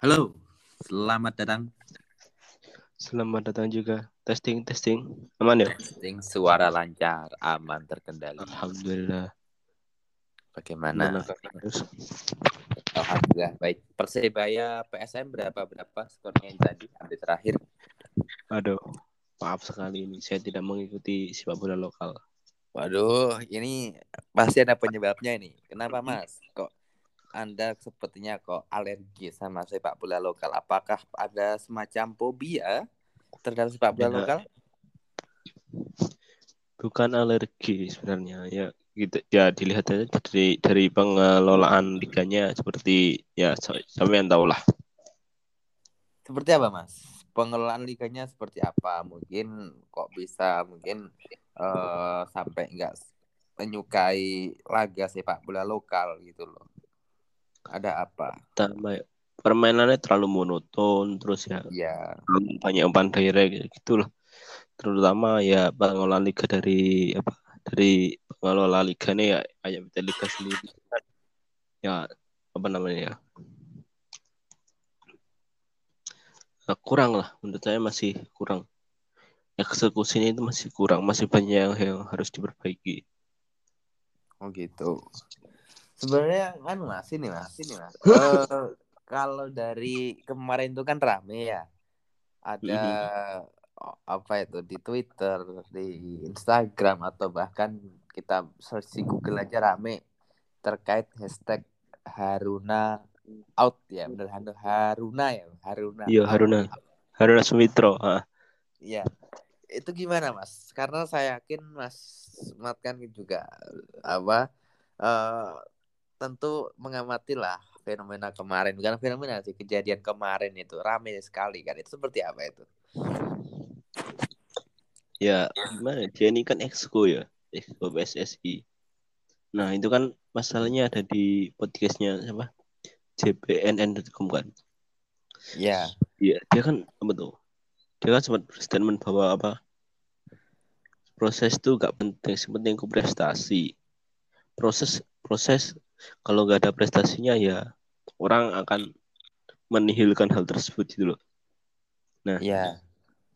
Halo, selamat datang. Selamat datang juga. Testing, testing. Aman ya? Testing suara lancar, aman terkendali. Alhamdulillah. Bagaimana? Alhamdulillah baik. Persebaya PSM berapa berapa skornya yang tadi update terakhir? Aduh, maaf sekali ini saya tidak mengikuti sepak bola lokal. Waduh, ini pasti ada penyebabnya ini. Kenapa Mas? Kok Anda sepertinya kok alergi sama sepak bola lokal? Apakah ada semacam fobia terhadap sepak bola Ya. lokal? Bukan alergi sebenarnya ya gitu ya dilihat aja dari dari pengelolaan liganya seperti ya sa- sampean tahu lah. Seperti apa, Mas? Pengelolaan liganya seperti apa? Mungkin kok bisa mungkin eh, sampai nggak menyukai laga sepak bola lokal gitu loh. Ada apa? Pertama ya, permainannya terlalu monoton terus ya Ya, banyak umpan direct gitu loh. Terutama ya pengelolaan liga dari apa dari pengelola liganya ya kayak PT Liga sendiri. Ya apa namanya ya? Nah, kurang lah. Menurut saya masih kurang. Eksekusinya itu masih kurang. Masih banyak yang, yang harus diperbaiki. Oh gitu. Sebenarnya kan Mas ini Mas, ini Mas. Eh, kalau dari kemarin itu kan rame ya. Ada apa itu di Twitter, di Instagram atau bahkan kita search di Google aja rame terkait hashtag Haruna out ya bener Har- Haruna ya Haruna iya. Haruna Haruna Sumitro ah. Iya. Itu gimana Mas? Karena saya yakin Mas Mat kan juga apa eh tentu mengamati lah fenomena kemarin bukan fenomena sih kejadian kemarin itu rame sekali kan itu seperti apa itu? ya gimana dia ini kan exco ya exco PSSI nah itu kan masalahnya ada di podcastnya apa JPNN.com kan Ya, Iya, dia kan apa tuh? Dia kan sempat berstatement bahwa apa? Proses itu gak penting, yang penting prestasi. Proses proses kalau gak ada prestasinya ya orang akan menihilkan hal tersebut gitu loh. Nah, ya,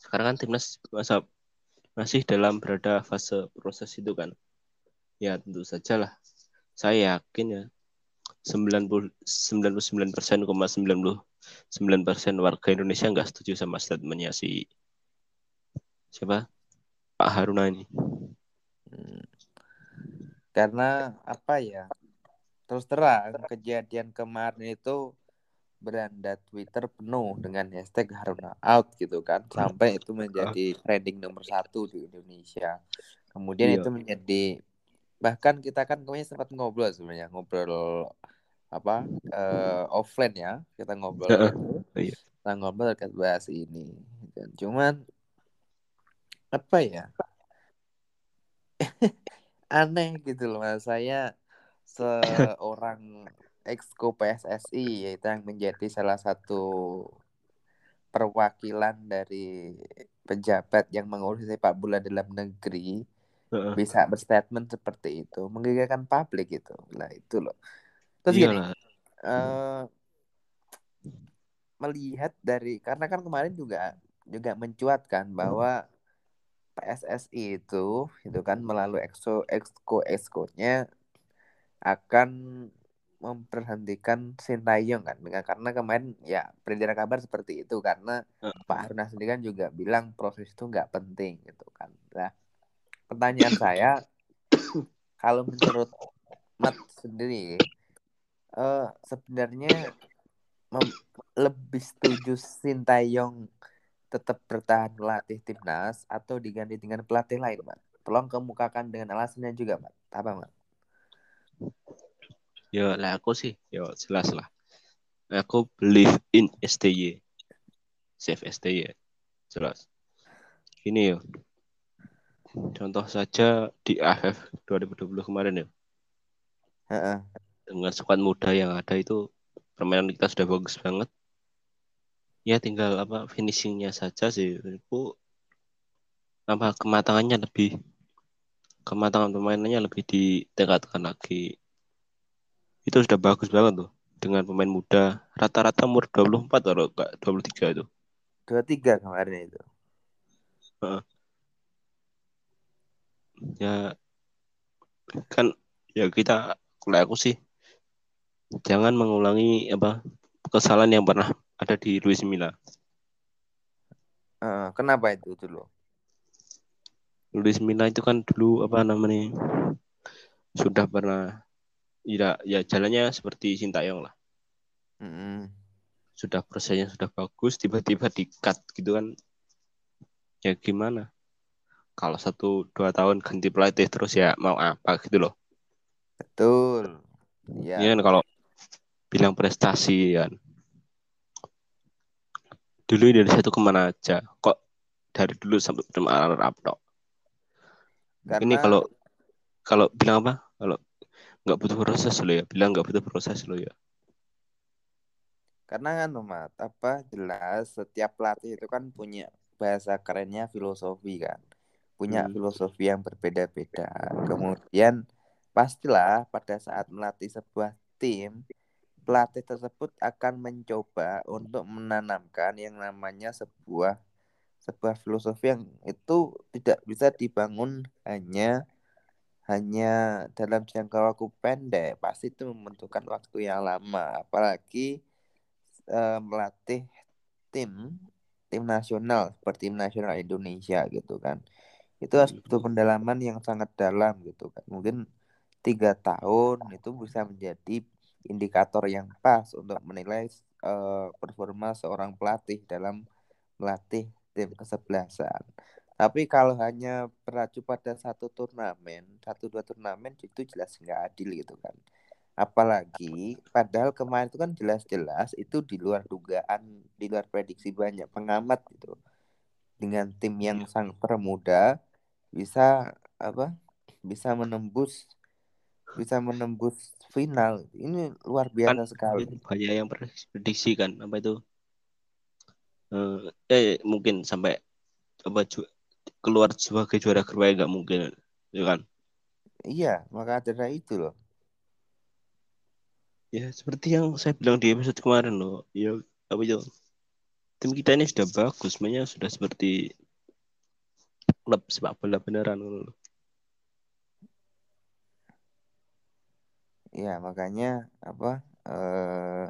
sekarang kan timnas masa masih dalam berada fase proses itu kan. Ya tentu saja lah. Saya yakin ya 90 99,99% warga Indonesia nggak setuju sama statementnya si siapa Pak Haruna ini. Hmm. Karena apa ya? Terus terang kejadian kemarin itu beranda Twitter penuh dengan hashtag Haruna out gitu kan sampai itu menjadi trending nomor satu di Indonesia. Kemudian Iya. itu menjadi bahkan kita kan kemarin sempat ngobrol sebenarnya ngobrol apa eh, offline ya kita ngobrol gitu. Iya. Kita ngobrol terkait bahas ini. Dan cuman apa ya? aneh gitu loh mas saya seorang exco PSSI yaitu yang menjadi salah satu perwakilan dari pejabat yang mengurus sepak bola dalam negeri Heeh. bisa berstatement seperti itu menggegarkan publik gitu lah itu loh terus gini Iyalah. eh, melihat dari karena kan kemarin juga juga mencuatkan bahwa PSSI itu itu kan melalui exco exco exco-nya akan memperhentikan Sintayong kan karena kemarin ya beredar kabar seperti itu karena Heeh. Pak Haruna sendiri kan juga bilang proses itu nggak penting gitu kan. Nah pertanyaan saya kalau menurut Mat sendiri eh sebenarnya lebih setuju Sintayong tetap bertahan melatih timnas atau diganti dengan pelatih lain, Mat? Tolong kemukakan dengan alasannya juga, Mat. Apa, Mat? Ya lah aku sih, ya jelas lah. Aku believe in STY. Save STY. Jelas. Ini ya. Contoh saja di AFF 2020 kemarin ya. Heeh. Dengan squad muda yang ada itu permainan kita sudah bagus banget. Ya tinggal apa finishingnya saja sih. Itu apa kematangannya lebih kematangan permainannya lebih ditingkatkan lagi. Itu sudah bagus banget tuh dengan pemain muda rata-rata umur 24 atau enggak 23 itu. 23 kemarin itu. Ya kan ya kita kalau aku sih jangan mengulangi apa kesalahan yang pernah ada di Luis Milla. Uh, kenapa itu dulu? Luis Milla itu kan dulu apa namanya sudah pernah ya ya jalannya seperti Sintayong lah. Mm. Sudah prosesnya sudah bagus, tiba-tiba di cut gitu kan. Ya gimana? Kalau satu dua tahun ganti pelatih terus ya mau apa gitu loh. Betul. Ya. Ini kan kalau bilang prestasi kan. Dulu Indonesia itu ke mana aja? Kok dari dulu sampai Arab up karena... Ini kalau kalau bilang apa? Kalau nggak butuh proses lo ya, bilang nggak butuh proses lo ya. Karena kan Mat, apa jelas setiap pelatih itu kan punya bahasa kerennya filosofi kan. Punya hmm. filosofi yang berbeda-beda. Kemudian pastilah pada saat melatih sebuah tim, pelatih tersebut akan mencoba untuk menanamkan yang namanya sebuah sebuah filosofi yang itu tidak bisa dibangun hanya hanya dalam jangka waktu pendek. Pasti itu membutuhkan waktu yang lama. Apalagi uh, melatih tim tim nasional seperti tim nasional Indonesia gitu kan. Itu harus butuh pendalaman yang sangat dalam gitu kan. Mungkin tiga tahun itu bisa menjadi indikator yang pas untuk menilai uh, performa seorang pelatih dalam melatih tim kesebelasan. Tapi kalau hanya beracu pada satu turnamen, satu dua turnamen itu jelas nggak adil gitu kan. Apalagi padahal kemarin itu kan jelas-jelas itu di luar dugaan, di luar prediksi banyak pengamat gitu. Dengan tim yang sangat termuda bisa apa? Bisa menembus bisa menembus final. Ini luar biasa kan, sekali. Banyak yang prediksi kan apa itu uh, eh mungkin sampai apa ju keluar sebagai juara grup nggak mungkin ya kan? Iya maka ada itu loh. Ya seperti yang saya bilang di episode kemarin loh ya apa itu tim kita ini sudah bagus sebenarnya sudah seperti klub sepak bola beneran loh. Ya makanya apa eh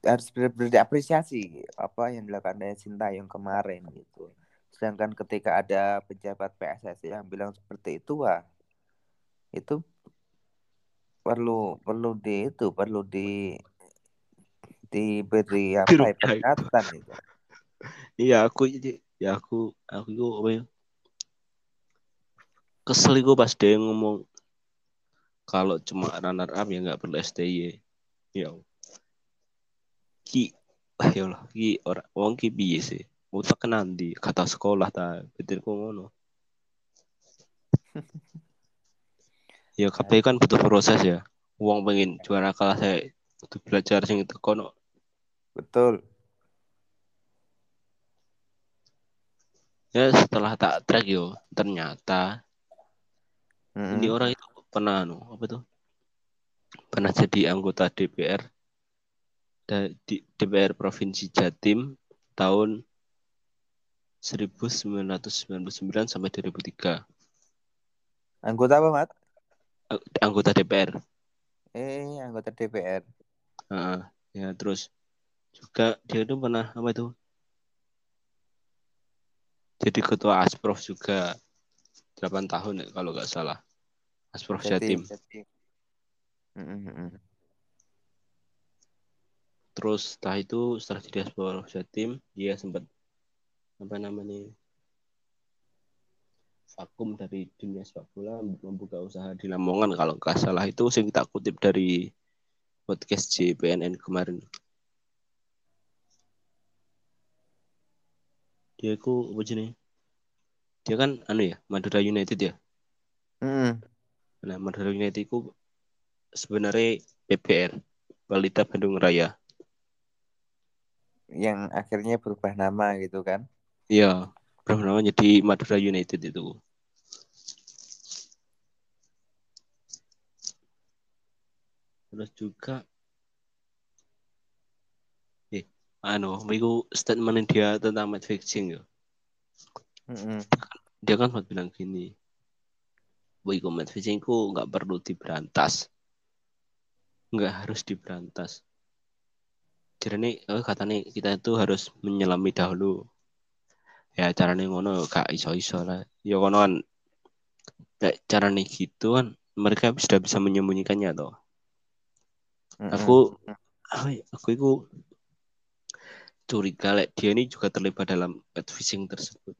harus benar-benar diapresiasi apa yang dilakukan oleh Sinta yang kemarin gitu. Sedangkan ketika ada pejabat PSSI yang bilang seperti itu wah itu perlu perlu di itu perlu di diberi apa ya peringatan itu. Iya aku ya aku aku itu apa ya kesel gue pas dia ngomong kalau cuma runner up ya nggak perlu STY ya ki ya Allah ki ora wong ki piye sih? Utak nanti kata sekolah ta betul kok ngono. Ya kabeh kan butuh proses ya. Uang pengen juara kalah saya butuh belajar sing itu kono betul. Ya setelah tak track yo ternyata mm -hmm. ini orang itu pernah no apa tuh? Pernah jadi anggota DPR di DPR Provinsi Jatim tahun 1999 sampai 2003. Anggota apa, Mat? Anggota DPR. Eh, anggota DPR. Uh, ya, terus juga dia itu pernah apa itu? Jadi ketua Asprof juga 8 tahun kalau nggak salah. Asprof Jatim. Jatim. Mm -hmm terus setelah itu setelah jadi sebuah Jatim dia sempat apa namanya vakum dari dunia sepak bola membuka usaha di Lamongan kalau nggak salah. Itu sih kita kutip dari podcast JPNN kemarin. Dia ku apa nih dia kan anu ya Madura United ya? Mm. nah Madura United itu sebenarnya PBR Balita Bandung Raya yang akhirnya berubah nama gitu kan? Iya, berubah nama jadi Madura United itu. terus juga eh anu itu statement dia tentang match fixing ya Mm-mm. dia kan sempat bilang gini Wih, match fixingku nggak perlu diberantas nggak harus diberantas jadi nih oh, kata nih kita itu harus menyelami dahulu ya caranya ngono kak iso iso lah ya kono kan cara nih gitu kan mereka sudah bisa menyembunyikannya toh Mm-mm. aku aku aku itu curiga lek dia ini juga terlibat dalam pet fishing tersebut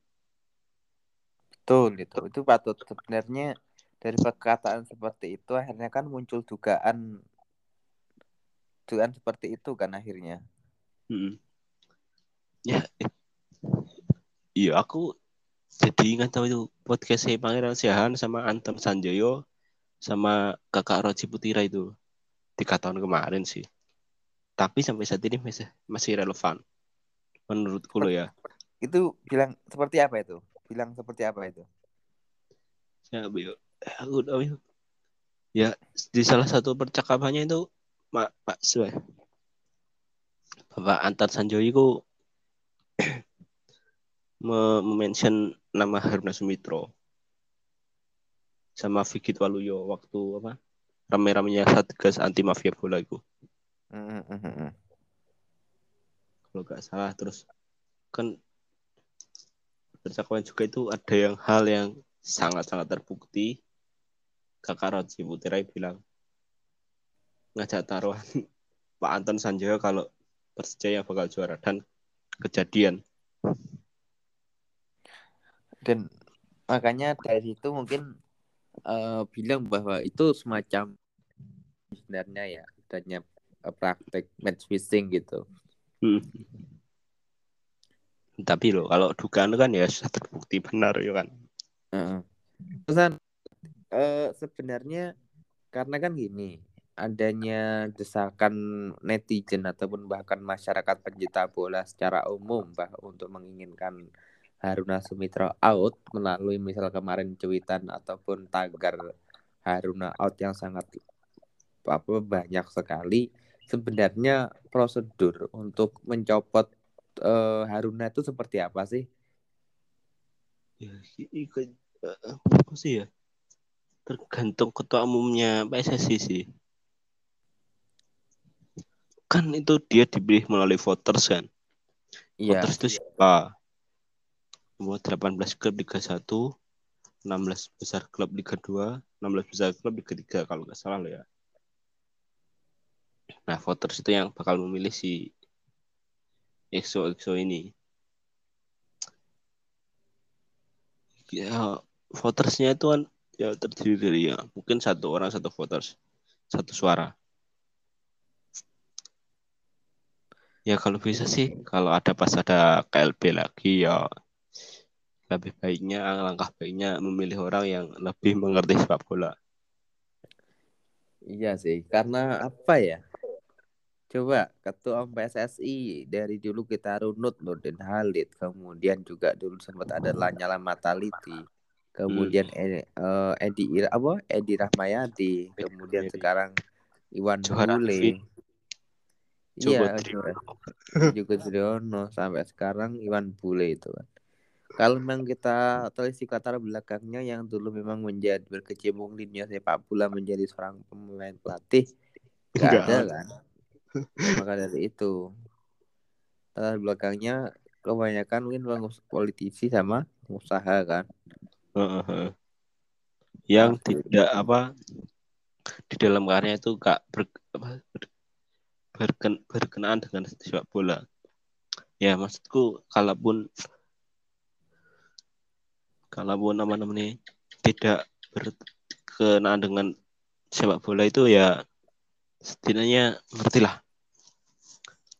Betul itu. Itu patut sebenarnya dari perkataan seperti itu akhirnya kan muncul dugaan dugaan seperti itu kan akhirnya. Mm. ya eh. iya aku jadi ingat tahu itu podcastnya Pangeran Siahan sama Anton Sanjoyo sama kakak Roji Putira itu tiga tahun kemarin sih tapi sampai saat ini masih masih relevan menurutku lo ya Itu bilang seperti apa itu? Bilang seperti apa itu? ya aku ya di salah satu percakapannya itu Pak Pak Sue. Bapak Antar Sanjoyo itu me- mention nama Haruna Sumitro. Sama Vigit Waluyo waktu apa rame-ramenya Satgas anti mafia bola itu Mm, mm, mm, mm. kalau nggak salah terus kan percakapan juga itu ada yang hal yang sangat-sangat terbukti. Kakak Roji Putirai bilang ngajak taruhan Pak Anton Sanjoyo kalau Persija yang bakal juara dan kejadian Dan makanya dari situ mungkin eh, bilang bahwa itu semacam sebenarnya ya adanya eh, praktek match fixing gitu. Hmm. tapi loh kalau dugaan kan ya sudah terbukti benar ya kan Heeh. Pesan eh, sebenarnya karena kan gini, adanya desakan netizen ataupun bahkan masyarakat pencinta bola secara umum bah untuk menginginkan Haruna Sumitra out melalui misal kemarin cuitan ataupun tagar Haruna out yang sangat apa banyak sekali. Sebenarnya prosedur untuk mencopot eh, Haruna itu seperti apa sih? ya ikut apa sih ya tergantung ketua umumnya PSSI sih kan itu dia dipilih melalui voters kan? Iya. voters itu siapa? Buat 18 klub Liga 1 16 besar klub Liga 2 16 besar klub Liga 3 kalau nggak salah loh ya. Nah voters itu yang bakal memilih si EXO EXO ini. Ya votersnya itu kan ya terdiri dari ya mungkin satu orang satu voters satu suara ya kalau bisa sih kalau ada pas ada KLB lagi ya lebih baiknya langkah baiknya memilih orang yang lebih mengerti sepak bola Iya sih, karena apa ya? Coba ketua PSSI dari dulu kita runut Nurdin Halid, kemudian juga dulu sempat ada Lanyala Mataliti, kemudian eh, eh, Edi Ir- apa Edi Rahmayadi, kemudian Rahmayadi. sekarang Iwan Johar Bule. Iya, Joko Johar- juga Driono sampai sekarang Iwan Bule itu kan. Kalau memang kita telisik latar belakangnya yang dulu memang menjadi berkecimpung di dunia sepak bola menjadi seorang pemain pelatih, nggak Nggak ada kan? Maka dari itu latar belakangnya kebanyakan mungkin politisi sama pengusaha kan. Heeh, heeh. yang Nah, itu. tidak apa di dalam karya itu gak ber, apa, ber- berken- berkenaan dengan sepak bola. Ya maksudku kalaupun kalaupun nama namanya tidak berkenaan dengan sepak bola itu ya setidaknya ngertilah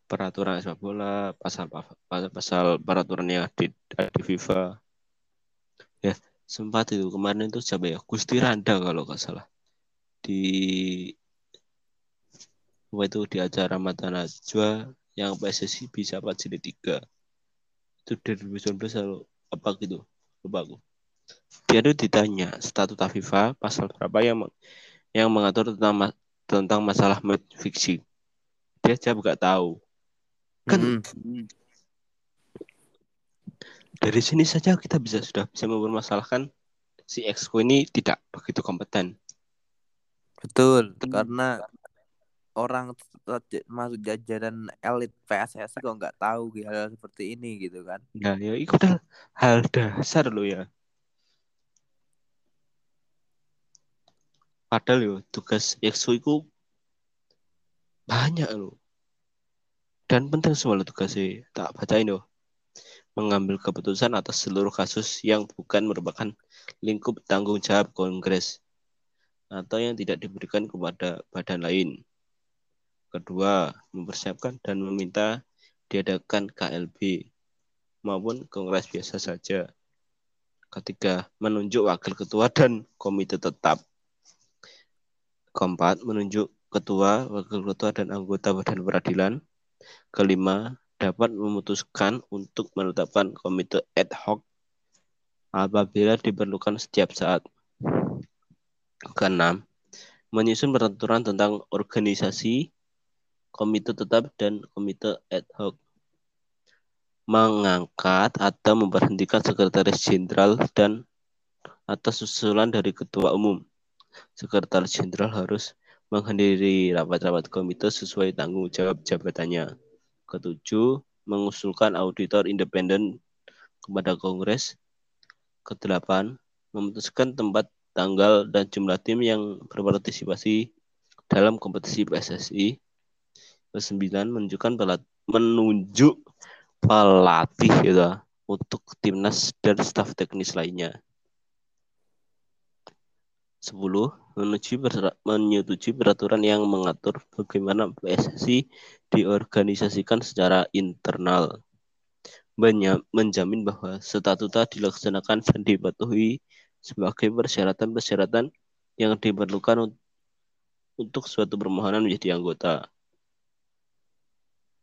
peraturan sepak bola pasal pasal, peraturan yang di, di FIFA. Ya sempat itu kemarin itu siapa ya Gusti Randa kalau nggak salah di apa itu di acara Mata Najwa yang PSSI bisa apa jilid tiga itu dari 2019 lalu apa gitu lupa aku dia itu ditanya statuta FIFA pasal berapa yang yang mengatur tentang ma- tentang masalah fixing. Dia jawab gak tahu. Kan Mm-mm. dari sini saja kita bisa sudah bisa mempermasalahkan si Exco ini tidak begitu kompeten. Betul, karena orang masuk jajaran elit PSSI kok nggak tahu hal seperti ini gitu kan. Nah, ya itu hal dasar loh ya. Padahal yo tugas Exco itu banyak loh. Dan penting semua tugasnya. Tak bacain loh. Mengambil keputusan atas seluruh kasus yang bukan merupakan lingkup tanggung jawab Kongres atau yang tidak diberikan kepada badan lain. Kedua, mempersiapkan dan meminta diadakan KLB maupun kongres biasa saja. Ketiga, menunjuk wakil ketua dan komite tetap. Keempat, menunjuk ketua, wakil ketua, dan anggota badan peradilan. Kelima, dapat memutuskan untuk menetapkan komite ad hoc apabila diperlukan setiap saat. Keenam, menyusun peraturan tentang organisasi, komite tetap, dan komite ad hoc. Mengangkat atau memberhentikan sekretaris jenderal dan atas usulan dari ketua umum. Sekretaris jenderal harus menghadiri rapat-rapat komite sesuai tanggung jawab jabatannya. Ketujuh, mengusulkan auditor independen kepada Kongres. Kedelapan, memutuskan tempat, tanggal, dan jumlah tim yang berpartisipasi dalam kompetisi PSSI. Kesembilan, menunjukkan pelat, menunjuk pelatih gitu, untuk timnas dan staf teknis lainnya. 10. Menyetujui, menyetujui peraturan yang mengatur bagaimana PSSI diorganisasikan secara internal. Menjamin bahwa statuta dilaksanakan dan dipatuhi sebagai persyaratan-persyaratan yang diperlukan untuk suatu permohonan menjadi anggota.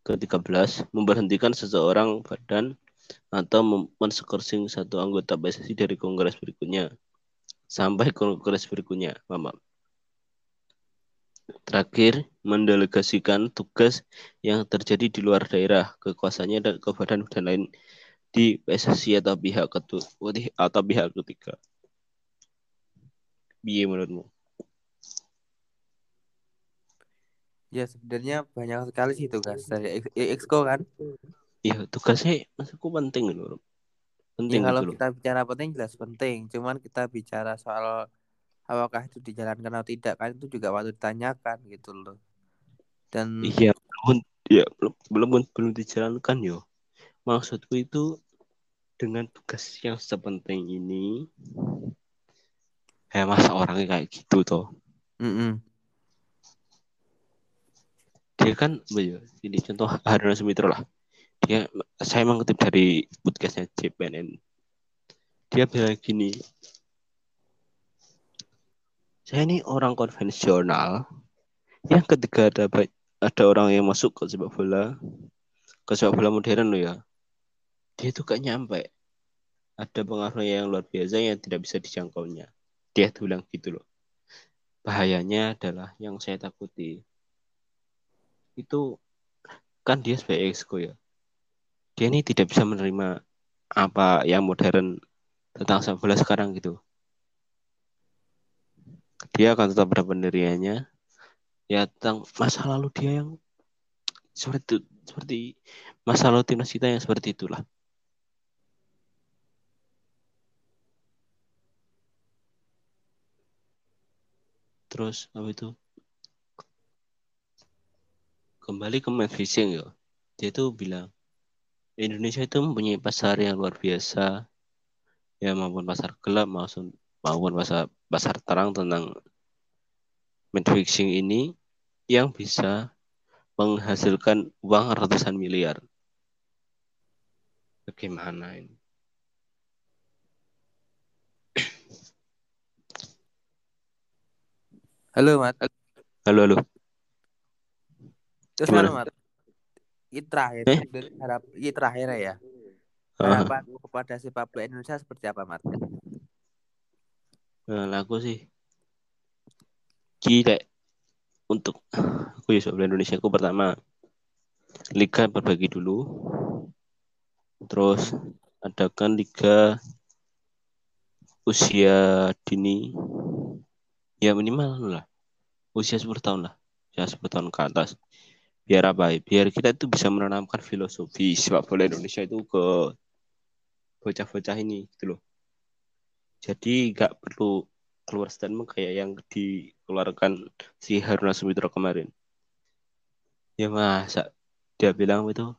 Ke-13, memberhentikan seseorang badan atau mensekersing satu anggota PSSI dari kongres berikutnya sampai kongres berikutnya, Mama. Terakhir, mendelegasikan tugas yang terjadi di luar daerah, kekuasaannya dan ke badan-badan lain di PSSI atau pihak ketua atau pihak ketiga. Biye menurutmu? Ya sebenarnya banyak sekali sih tugas dari Exco kan. Iya tugasnya maksudku penting loh. Penting ya, kalau gitu kita bicara penting jelas penting. Cuman kita bicara soal apakah itu dijalankan atau tidak kan itu juga waktu ditanyakan gitu loh. Dan iya belum ya belum belum belum dijalankan yo. Maksudku itu dengan tugas yang sepenting ini ya masa orangnya kayak gitu toh. Mm -mm. Dia kan ini contoh Haruna Sumitro lah. Dia saya mengutip dari podcastnya JPNN dia bilang gini saya ini orang konvensional. Yang ketika ada ada orang yang masuk ke sepak bola ke sepak bola modern loh ya dia tuh gak nyampe. Ada pengaruh yang luar biasa yang tidak bisa dijangkaunya. Dia tuh bilang gitu loh. Bahayanya adalah yang saya takuti itu kan dia sebagai exco ya dia ini tidak bisa menerima apa yang modern tentang sepak bola sekarang gitu. Dia akan tetap pada pendiriannya. Ya tentang masa lalu dia yang seperti itu, seperti masa lalu timnas kita yang seperti itulah. Terus apa itu? Kembali ke Matt Fishing ya. Dia tuh bilang Indonesia itu mempunyai pasar yang luar biasa ya maupun pasar gelap maupun maupun pasar pasar terang tentang fixing ini yang bisa menghasilkan uang ratusan miliar. Bagaimana ini? Halo, Mat. Halo, halo. Terus mana, Mat? Ini terakhir, eh? harap ini terakhir ya. Harapan uh. kepada sepak bola Indonesia seperti apa, Mat? Nah, aku sih gila untuk aku ya sepak bola Indonesia aku pertama liga berbagi dulu terus adakan liga usia dini ya minimal lah usia 10 tahun lah ya 10 tahun ke atas biar apa? Biar kita itu bisa menanamkan filosofi sepak bola Indonesia itu ke bocah-bocah ini gitu loh. Jadi nggak perlu keluar statement kayak yang dikeluarkan si Haruna Sumitra kemarin. Ya masa dia bilang itu?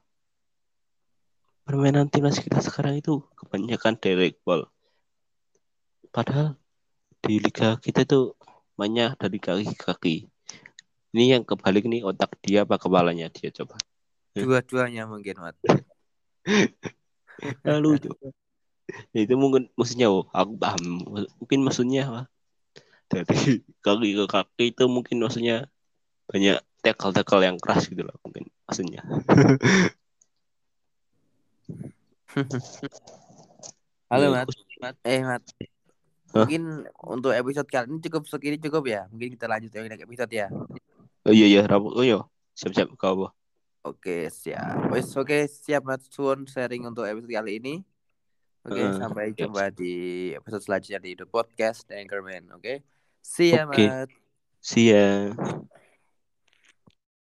Permainan timnas kita sekarang itu kebanyakan direct ball. Padahal di liga kita itu mainnya dari kaki ke kaki ini yang kebalik nih otak dia apa kepalanya dia coba Dua-duanya mungkin, Mat. lalu coba ya, itu mungkin maksudnya oh aku paham mungkin maksudnya apa dari kaki ke kaki itu mungkin maksudnya banyak tackle tackle yang keras gitu loh mungkin maksudnya Halo, Mat. Mat. Eh, Mat. Hah? Mungkin untuk episode kali ini cukup segini cukup ya. Mungkin kita lanjut yang next episode ya. Oh iya iya rabu oh iya siap siap kau apa Oke, siap. Wes, oke, siap Mat Suwon sharing untuk episode kali ini. Oke, Heeh, sampai siap, jumpa di episode selanjutnya di The Podcast The Anchorman. Oke. See ya, Oke. Mat. see ya